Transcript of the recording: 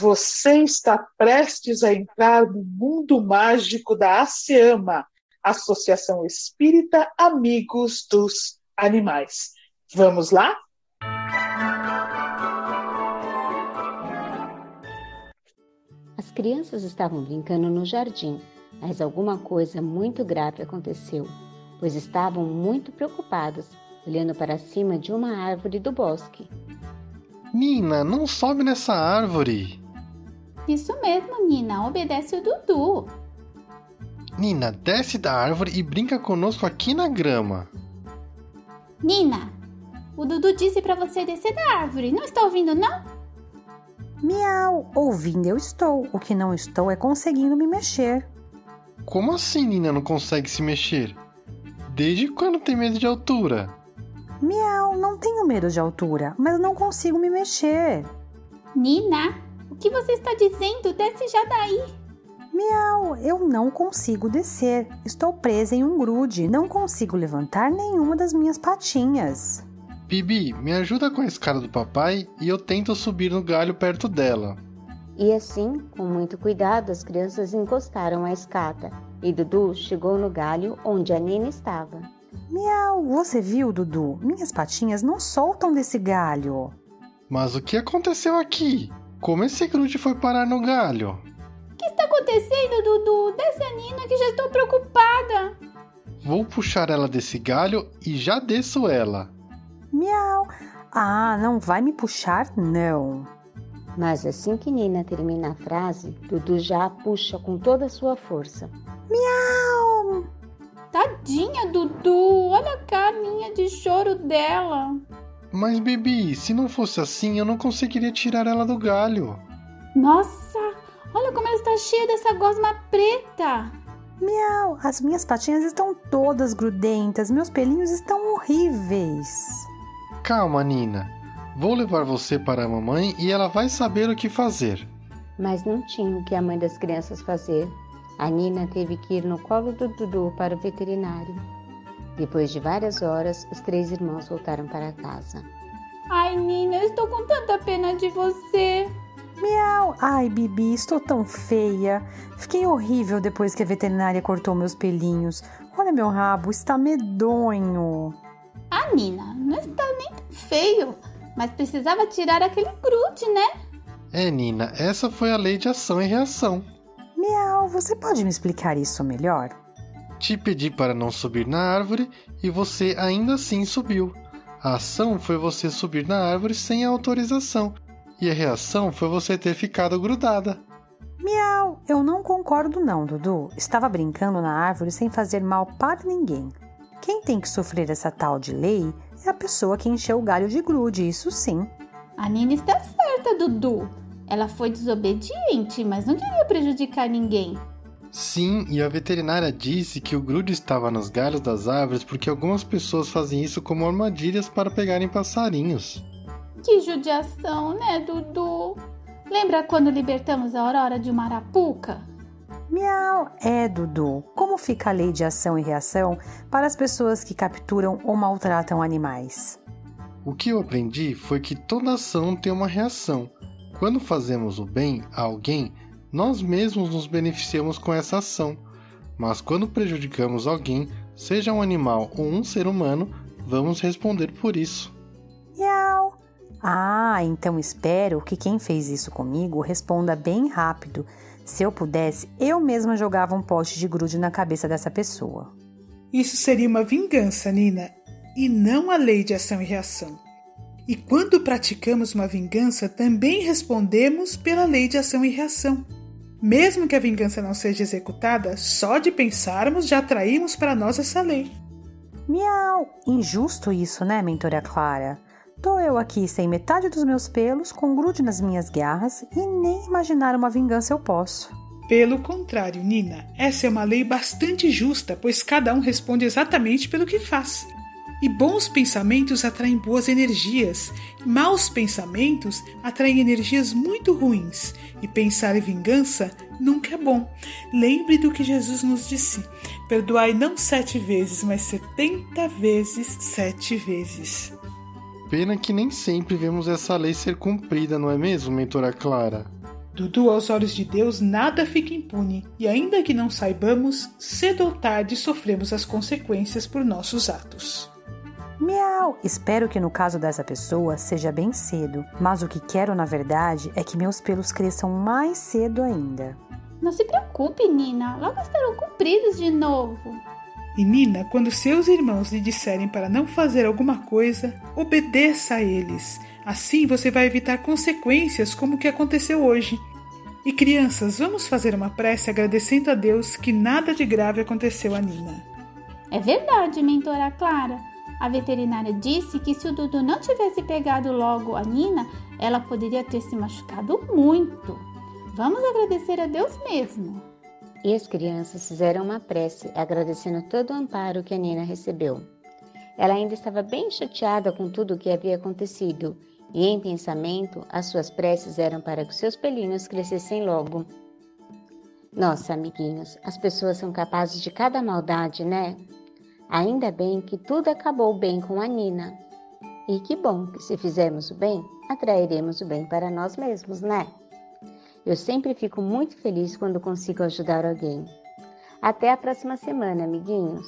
Você está prestes a entrar no mundo mágico da ASEAMA, Associação Espírita Amigos dos Animais. Vamos lá? As crianças estavam brincando no jardim, mas alguma coisa muito grave aconteceu, pois estavam muito preocupadas, olhando para cima de uma árvore do bosque. Nina, não sobe nessa árvore. Isso mesmo, Nina, obedece o Dudu. Nina, desce da árvore e brinca conosco aqui na grama. Nina, o Dudu disse para você descer da árvore. Não está ouvindo, não? Miau, ouvindo eu estou. O que não estou é conseguindo me mexer. Como assim Nina não consegue se mexer? Desde quando tem medo de altura? Miau, não tenho medo de altura, mas não consigo me mexer. Nina, o que você está dizendo? Desce já daí. Miau, eu não consigo descer. Estou presa em um grude. Não consigo levantar nenhuma das minhas patinhas. Bibi, me ajuda com a escada do papai e eu tento subir no galho perto dela. E assim, com muito cuidado, as crianças encostaram a escada e Dudu chegou no galho onde a Nina estava. Miau, você viu, Dudu? Minhas patinhas não soltam desse galho. Mas o que aconteceu aqui? Como esse grude foi parar no galho? que está acontecendo, Dudu? Desce a Nina que já estou preocupada. Vou puxar ela desse galho e já desço ela. Miau. Ah, não vai me puxar, não. Mas assim que Nina termina a frase, Dudu já a puxa com toda a sua força. Miau! Tadinha, Dudu. Olha a carinha de choro dela. Mas, Bibi, se não fosse assim, eu não conseguiria tirar ela do galho. Nossa, Olha como ela está cheia dessa gosma preta. Miau, as minhas patinhas estão todas grudentas, meus pelinhos estão horríveis. Calma, Nina. Vou levar você para a mamãe e ela vai saber o que fazer. Mas não tinha o que a mãe das crianças fazer. A Nina teve que ir no colo do Dudu para o veterinário. Depois de várias horas, os três irmãos voltaram para casa. Ai, Nina, eu estou com tanta pena de você. Miau! Ai, Bibi, estou tão feia. Fiquei horrível depois que a veterinária cortou meus pelinhos. Olha meu rabo, está medonho. Ah, Nina, não está nem tão feio, mas precisava tirar aquele grude, né? É, Nina, essa foi a lei de ação e reação. Miau, você pode me explicar isso melhor? Te pedi para não subir na árvore e você ainda assim subiu. A ação foi você subir na árvore sem a autorização e a reação foi você ter ficado grudada. Miau, eu não concordo não, Dudu. Estava brincando na árvore sem fazer mal para ninguém. Quem tem que sofrer essa tal de lei é a pessoa que encheu o galho de grude, isso sim. A Nina está certa, Dudu. Ela foi desobediente, mas não queria prejudicar ninguém. Sim, e a veterinária disse que o grude estava nos galhos das árvores porque algumas pessoas fazem isso como armadilhas para pegarem passarinhos. Que judiação, né, Dudu? Lembra quando libertamos a Aurora de uma arapuca? Miau, é, Dudu. Como fica a lei de ação e reação para as pessoas que capturam ou maltratam animais? O que eu aprendi foi que toda ação tem uma reação. Quando fazemos o bem a alguém, nós mesmos nos beneficiamos com essa ação. Mas quando prejudicamos alguém, seja um animal ou um ser humano, vamos responder por isso. Miau. Ah, então espero que quem fez isso comigo responda bem rápido. Se eu pudesse, eu mesma jogava um poste de grude na cabeça dessa pessoa. Isso seria uma vingança, Nina, e não a lei de ação e reação. E quando praticamos uma vingança, também respondemos pela lei de ação e reação. Mesmo que a vingança não seja executada, só de pensarmos já atraímos para nós essa lei. Miau! Injusto isso, né, mentora Clara? Tô eu aqui sem metade dos meus pelos, com grude nas minhas garras e nem imaginar uma vingança eu posso. Pelo contrário, Nina, essa é uma lei bastante justa, pois cada um responde exatamente pelo que faz. E bons pensamentos atraem boas energias, maus pensamentos atraem energias muito ruins, e pensar em vingança nunca é bom. Lembre do que Jesus nos disse: perdoai não sete vezes, mas setenta vezes sete vezes. Pena que nem sempre vemos essa lei ser cumprida, não é mesmo, mentora Clara? Dudu, aos olhos de Deus, nada fica impune, e ainda que não saibamos, cedo ou tarde sofremos as consequências por nossos atos. Miau! Espero que no caso dessa pessoa seja bem cedo, mas o que quero na verdade é que meus pelos cresçam mais cedo ainda. Não se preocupe, Nina, logo estarão compridos de novo. E Nina, quando seus irmãos lhe disserem para não fazer alguma coisa, obedeça a eles. Assim você vai evitar consequências como o que aconteceu hoje. E crianças, vamos fazer uma prece agradecendo a Deus que nada de grave aconteceu a Nina. É verdade, mentora Clara. A veterinária disse que se o Dudu não tivesse pegado logo a Nina, ela poderia ter se machucado muito. Vamos agradecer a Deus mesmo. E as crianças fizeram uma prece agradecendo todo o amparo que a Nina recebeu. Ela ainda estava bem chateada com tudo o que havia acontecido e, em pensamento, as suas preces eram para que seus pelinhos crescessem logo. Nossa, amiguinhos, as pessoas são capazes de cada maldade, né? Ainda bem que tudo acabou bem com a Nina. E que bom que se fizermos o bem, atrairemos o bem para nós mesmos, né? Eu sempre fico muito feliz quando consigo ajudar alguém. Até a próxima semana, amiguinhos!